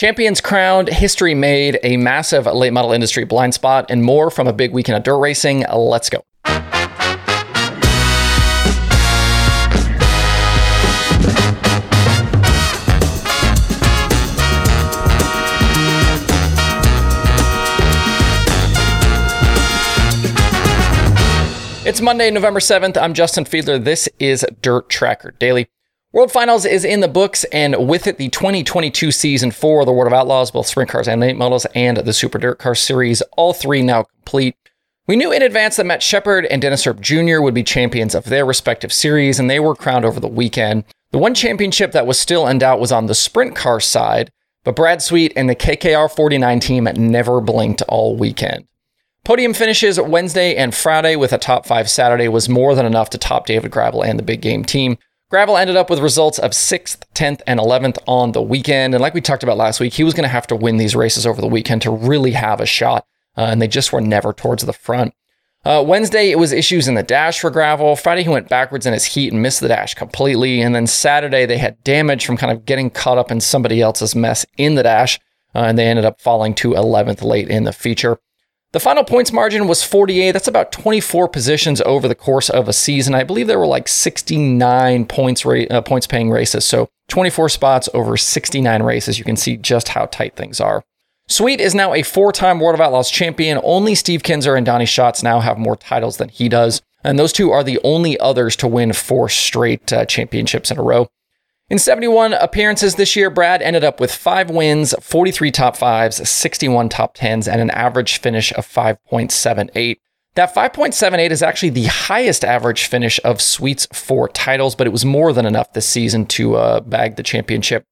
Champions crowned, history made, a massive late model industry blind spot, and more from a big weekend of dirt racing. Let's go. It's Monday, November 7th. I'm Justin Fiedler. This is Dirt Tracker Daily. World Finals is in the books, and with it, the 2022 season for the World of Outlaws, both sprint cars and late models, and the Super Dirt Car Series, all three now complete. We knew in advance that Matt Sheppard and Dennis Erb Jr. would be champions of their respective series, and they were crowned over the weekend. The one championship that was still in doubt was on the sprint car side, but Brad Sweet and the KKR 49 team never blinked all weekend. Podium finishes Wednesday and Friday with a top five Saturday was more than enough to top David Gravel and the big game team. Gravel ended up with results of 6th, 10th, and 11th on the weekend. And like we talked about last week, he was going to have to win these races over the weekend to really have a shot. Uh, and they just were never towards the front. Uh, Wednesday, it was issues in the dash for Gravel. Friday, he went backwards in his heat and missed the dash completely. And then Saturday, they had damage from kind of getting caught up in somebody else's mess in the dash. Uh, and they ended up falling to 11th late in the feature. The final points margin was 48. That's about 24 positions over the course of a season. I believe there were like 69 points ra- uh, points paying races. So 24 spots over 69 races. You can see just how tight things are. Sweet is now a four-time World of Outlaws champion. Only Steve Kinser and Donny Schatz now have more titles than he does. And those two are the only others to win four straight uh, championships in a row. In 71 appearances this year, Brad ended up with five wins, 43 top fives, 61 top tens, and an average finish of 5.78. That 5.78 is actually the highest average finish of Sweet's four titles, but it was more than enough this season to uh, bag the championship.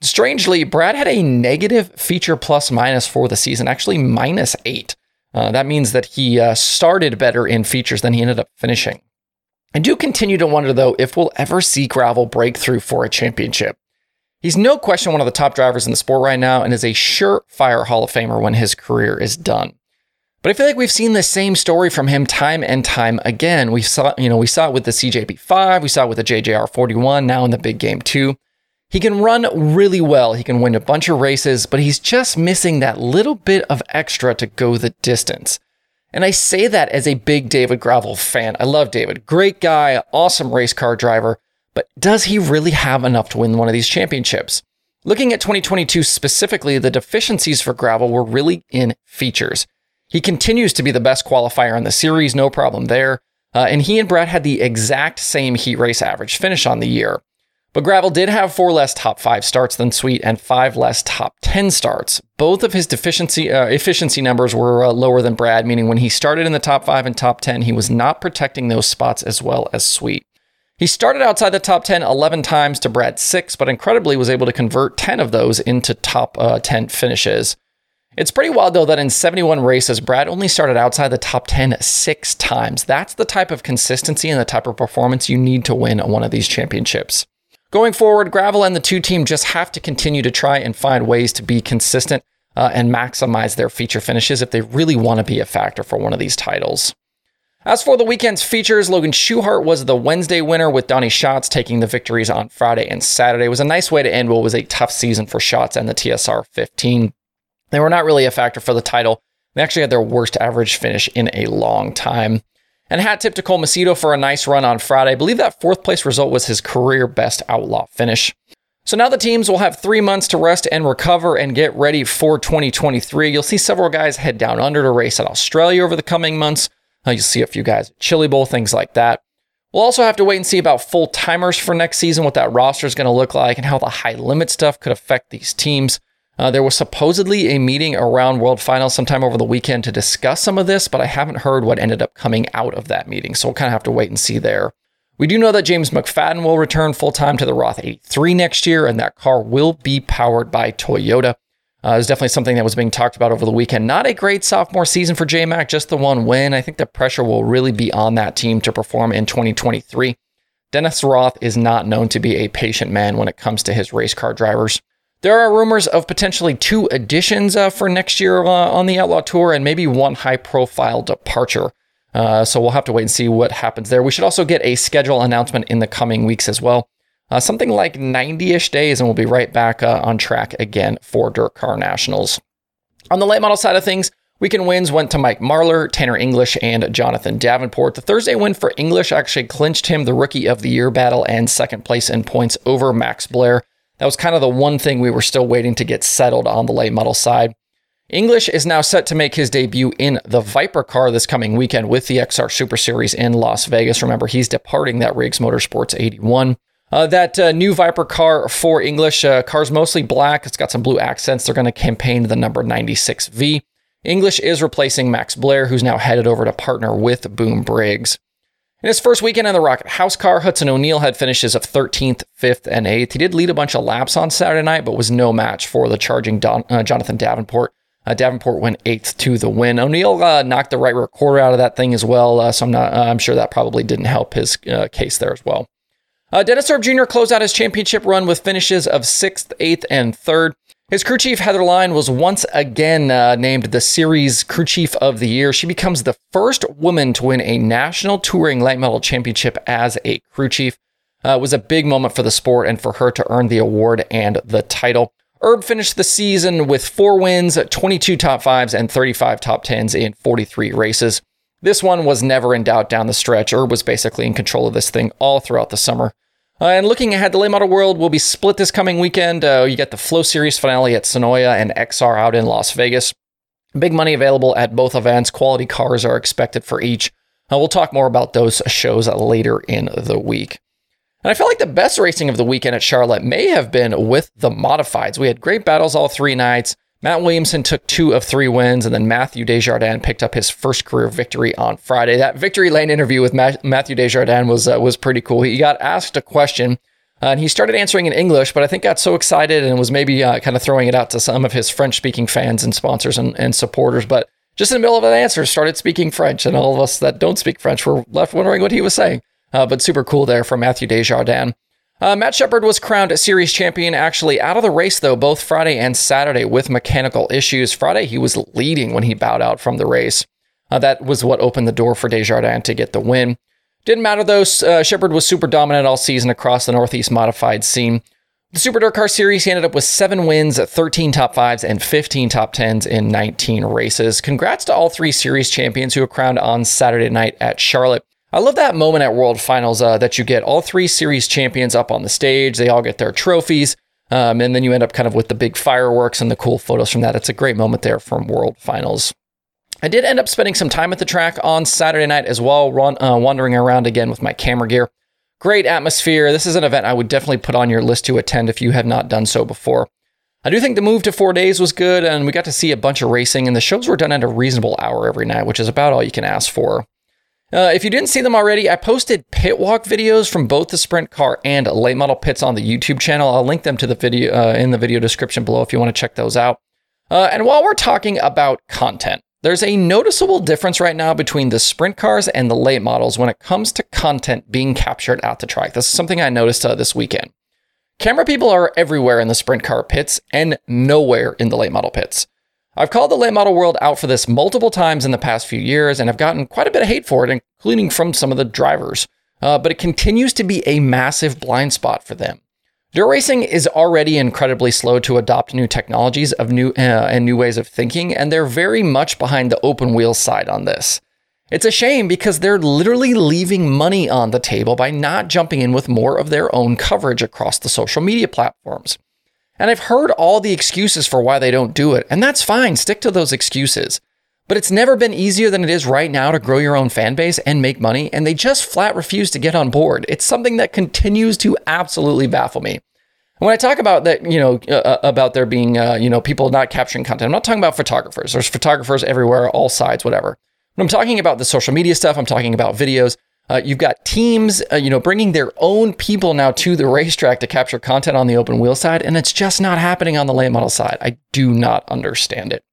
Strangely, Brad had a negative feature plus minus for the season, actually minus eight. Uh, that means that he uh, started better in features than he ended up finishing. I do continue to wonder, though, if we'll ever see Gravel break through for a championship. He's no question one of the top drivers in the sport right now and is a surefire Hall of Famer when his career is done. But I feel like we've seen the same story from him time and time again. We saw, you know, we saw it with the CJB5, we saw it with the JJR41, now in the big game too. He can run really well. He can win a bunch of races, but he's just missing that little bit of extra to go the distance. And I say that as a big David Gravel fan. I love David. Great guy, awesome race car driver. But does he really have enough to win one of these championships? Looking at 2022 specifically, the deficiencies for Gravel were really in features. He continues to be the best qualifier in the series, no problem there. Uh, and he and Brad had the exact same heat race average finish on the year. But Gravel did have four less top five starts than Sweet and five less top 10 starts. Both of his deficiency, uh, efficiency numbers were uh, lower than Brad, meaning when he started in the top five and top 10, he was not protecting those spots as well as Sweet. He started outside the top 10 11 times to Brad's six, but incredibly was able to convert 10 of those into top uh, 10 finishes. It's pretty wild, though, that in 71 races, Brad only started outside the top 10 six times. That's the type of consistency and the type of performance you need to win one of these championships. Going forward, Gravel and the two team just have to continue to try and find ways to be consistent uh, and maximize their feature finishes if they really want to be a factor for one of these titles. As for the weekend's features, Logan Schuchart was the Wednesday winner with Donny Schatz taking the victories on Friday and Saturday. It was a nice way to end what was a tough season for Schatz and the TSR 15. They were not really a factor for the title. They actually had their worst average finish in a long time. And hat tip to Cole Macedo for a nice run on Friday. I believe that fourth place result was his career best outlaw finish. So now the teams will have three months to rest and recover and get ready for 2023. You'll see several guys head down under to race at Australia over the coming months. Uh, you'll see a few guys at Chili Bowl, things like that. We'll also have to wait and see about full timers for next season, what that roster is going to look like, and how the high limit stuff could affect these teams. Uh, there was supposedly a meeting around World Finals sometime over the weekend to discuss some of this, but I haven't heard what ended up coming out of that meeting. So we'll kind of have to wait and see there. We do know that James McFadden will return full time to the Roth 83 next year, and that car will be powered by Toyota. Uh, definitely something that was being talked about over the weekend. Not a great sophomore season for J Mac, just the one win. I think the pressure will really be on that team to perform in 2023. Dennis Roth is not known to be a patient man when it comes to his race car drivers. There are rumors of potentially two additions uh, for next year uh, on the Outlaw Tour and maybe one high profile departure. Uh, so we'll have to wait and see what happens there. We should also get a schedule announcement in the coming weeks as well. uh, something like 90 ish days, and we'll be right back uh, on track again for Dirt Car Nationals. On the late model side of things, weekend wins went to Mike Marlar, Tanner English, and Jonathan Davenport. The Thursday win for English actually clinched him the Rookie of the Year battle and second place in points over Max Blair. That was kind of the one thing we were still waiting to get settled on the late model side. English is now set to make his debut in the Viper car this coming weekend with the XR Super Series in Las Vegas. Remember, he's departing that Riggs Motorsports 81. Uh, that uh, new Viper car for English, uh, car's mostly black. It's got some blue accents. They're going to campaign the number 96V. English is replacing Max Blair, who's now headed over to partner with Boom Briggs. In his first weekend in the Rocket House car, Hudson O'Neal had finishes of 13th, 5th, and 8th. He did lead a bunch of laps on Saturday night, but was no match for the charging Don, uh, Jonathan Davenport. Uh, Davenport went eighth to the win. O'Neal uh, knocked the right rear quarter out of that thing as well, uh, so I'm not. I'm sure that probably didn't help his uh, case there as well. Uh, Dennis Erb Jr. closed out his championship run with finishes of sixth, eighth, and third. His crew chief, Heather Lyne, was once again uh, named the series crew chief of the year. She becomes the first woman to win a national touring light model championship as a crew chief. Uh, was a big moment for the sport and for her to earn the award and the title. Erb finished the season with four wins, 22 top fives, and 35 top tens in 43 races. This one was never in doubt down the stretch. Erb was basically in control of this thing all throughout the summer. Uh, and looking ahead, the late model world will be split this coming weekend. Uh, you get the Flow Series finale at Senoia and XR out in Las Vegas. Big money available at both events. Quality cars are expected for each. Uh, we'll talk more about those shows later in the week. And I feel like the best racing of the weekend at Charlotte may have been with the modifieds. We had great battles all three nights. Mat Williamson took two of three wins, and then Matthew Desjardins picked up his first career victory on Friday. That victory lane interview with Ma- Matthew Desjardins was uh, was pretty cool. He got asked a question, uh, and he started answering in English, but I think got so excited and was maybe uh, kind of throwing it out to some of his French speaking fans and sponsors and, and supporters. But just in the middle of an answer, started speaking French, and all of us that don't speak French were left wondering what he was saying. Uh, but super cool there from Matthew Desjardins. Uh, Matt Sheppard was crowned series champion actually out of the race, though, both Friday and Saturday with mechanical issues. Friday, he was leading when he bowed out from the race. Uh, that was what opened the door for Desjardins to get the win. Didn't matter, though. Uh, Sheppard was super dominant all season across the Northeast modified scene. The Super Dirt Car Series, he ended up with seven wins, 13 top fives, and 15 top tens in 19 races. Congrats to all three series champions who were crowned on Saturday night at Charlotte. I love that moment at World Finals uh, that you get all three series champions up on the stage. They all get their trophies. Um, and then you end up kind of with the big fireworks and the cool photos from that. It's a great moment there from World Finals. I did end up spending some time at the track on Saturday night as well, run, uh, wandering around again with my camera gear. Great atmosphere. This is an event I would definitely put on your list to attend if you have not done so before. I do think the move to four days was good, and we got to see a bunch of racing, and the shows were done at a reasonable hour every night, which is about all you can ask for. Uh, if you didn't see them already, I posted pit walk videos from both the sprint car and late model pits on the YouTube channel. I'll link them to the video uh, in the video description below if you want to check those out. Uh, and while we're talking about content, there's a noticeable difference right now between the sprint cars and the late models when it comes to content being captured at the track. This is something I noticed uh, this weekend. Camera people are everywhere in the sprint car pits and nowhere in the late model pits. I've called the late model world out for this multiple times in the past few years, and I've gotten quite a bit of hate for it, including from some of the drivers. Uh, but it continues to be a massive blind spot for them. Dirt racing is already incredibly slow to adopt new technologies of new uh, and new ways of thinking, and they're very much behind the open wheel side on this. It's a shame because they're literally leaving money on the table by not jumping in with more of their own coverage across the social media platforms. And I've heard all the excuses for why they don't do it, and that's fine, stick to those excuses. But it's never been easier than it is right now to grow your own fan base and make money, and they just flat refuse to get on board. It's something that continues to absolutely baffle me. When I talk about that, you know, uh, uh, about there being, uh, you know, people not capturing content, I'm not talking about photographers. There's photographers everywhere, all sides, whatever. When I'm talking about the social media stuff, I'm talking about videos. Uh, you've got teams, uh, you know, bringing their own people now to the racetrack to capture content on the open wheel side, and it's just not happening on the late model side. I do not understand it.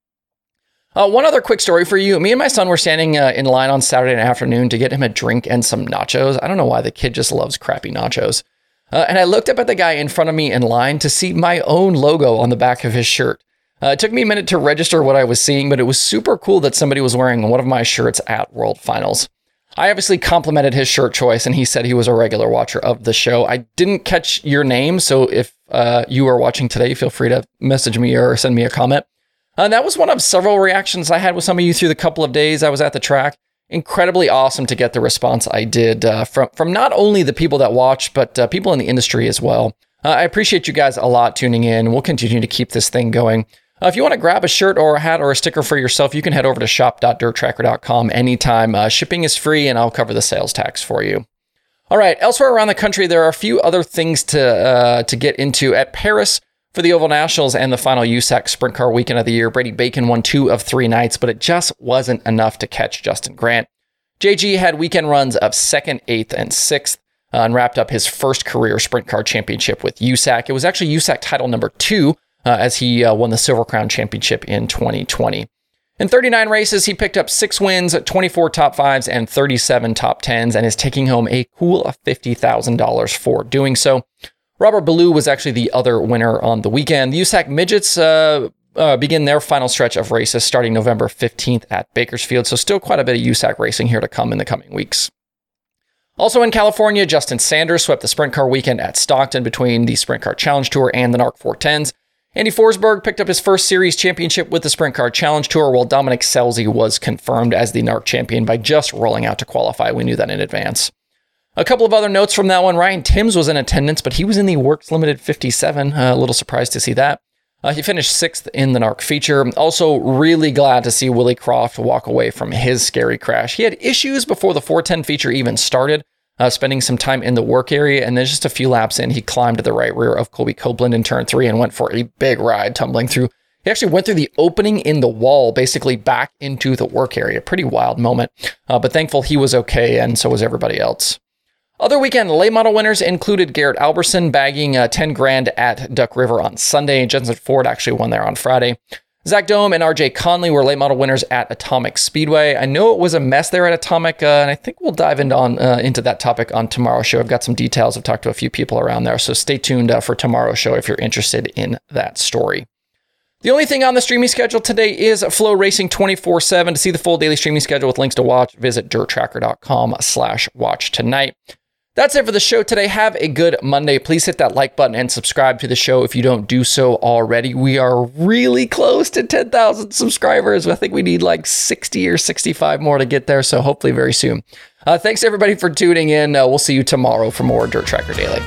Uh, one other quick story for you. Me and my son were standing uh, in line on Saturday afternoon to get him a drink and some nachos. I don't know why the kid just loves crappy nachos. Uh, and I looked up at the guy in front of me in line to see my own logo on the back of his shirt. Uh, it took me a minute to register what I was seeing, but it was super cool that somebody was wearing one of my shirts at World Finals. I obviously complimented his shirt choice, and he said he was a regular watcher of the show. I didn't catch your name, so if uh, you are watching today, feel free to message me or send me a comment. Uh, that was one of several reactions I had with some of you through the couple of days I was at the track. Incredibly awesome to get the response I did uh, from from not only the people that watch, but uh, people in the industry as well. Uh, I appreciate you guys a lot tuning in. We'll continue to keep this thing going. Uh, if you want to grab a shirt or a hat or a sticker for yourself, you can head over to shop.dirttracker.com anytime. Uh, shipping is free, and I'll cover the sales tax for you. All right, elsewhere around the country, there are a few other things to uh, to get into. At Perris for the Oval Nationals and the final USAC Sprint Car Weekend of the year, Brady Bacon won two of three nights, but it just wasn't enough to catch Justin Grant. JG had weekend runs of second, eighth, and sixth. Uh, and wrapped up his first career sprint car championship with USAC. It was actually USAC title number two uh, as he uh, won the Silver Crown Championship in 2020. In 39 races, he picked up six wins, 24 top fives, and 37 top tens, and is taking home a cool $50,000 for doing so. Robert Ballou was actually the other winner on the weekend. The USAC Midgets uh, uh, begin their final stretch of races starting November 15th at Bakersfield, so still quite a bit of USAC racing here to come in the coming weeks. Also in California, Justin Sanders swept the sprint car weekend at Stockton between the Sprint Car Challenge Tour and the NARC 410s. Andy Forsberg picked up his first series championship with the Sprint Car Challenge Tour, while Dominic Scelzi was confirmed as the NARC champion by just rolling out to qualify. We knew that in advance. A couple of other notes from that one. Ryan Timms was in attendance, but he was in the Works Limited 57. Uh, a little surprised to see that. Uh, he finished sixth in the NARC feature. Also, really glad to see Willie Croft walk away from his scary crash. He had issues before the 410 feature even started, uh, spending some time in the work area. And then just a few laps in, he climbed to the right rear of Colby Copeland in turn three and went for a big ride, tumbling through. He actually went through the opening in the wall, basically back into the work area. Pretty wild moment. Uh, but thankful he was okay, and so was everybody else. Other weekend late model winners included Garrett Alberson bagging uh, 10 grand at Duck River on Sunday. Jensen Ford actually won there on Friday. Zach Dohm and RJ Conley were late model winners at Atomic Speedway. I know it was a mess there at Atomic, uh, and I think we'll dive into, on, uh, into that topic on tomorrow's show. I've got some details. I've talked to a few people around there, so stay tuned uh, for tomorrow's show if you're interested in that story. The only thing on the streaming schedule today is FloRacing 24-7. To see the full daily streaming schedule with links to watch, visit dirttracker.com slash watch tonight. That's it for the show today. Have a good Monday. Please hit that like button and subscribe to the show if you don't do so already. We are really close to 10,000 subscribers. I think we need like 60 or 65 more to get there. So hopefully very soon. Uh, thanks everybody for tuning in. Uh, we'll see you tomorrow for more Dirt Tracker Daily.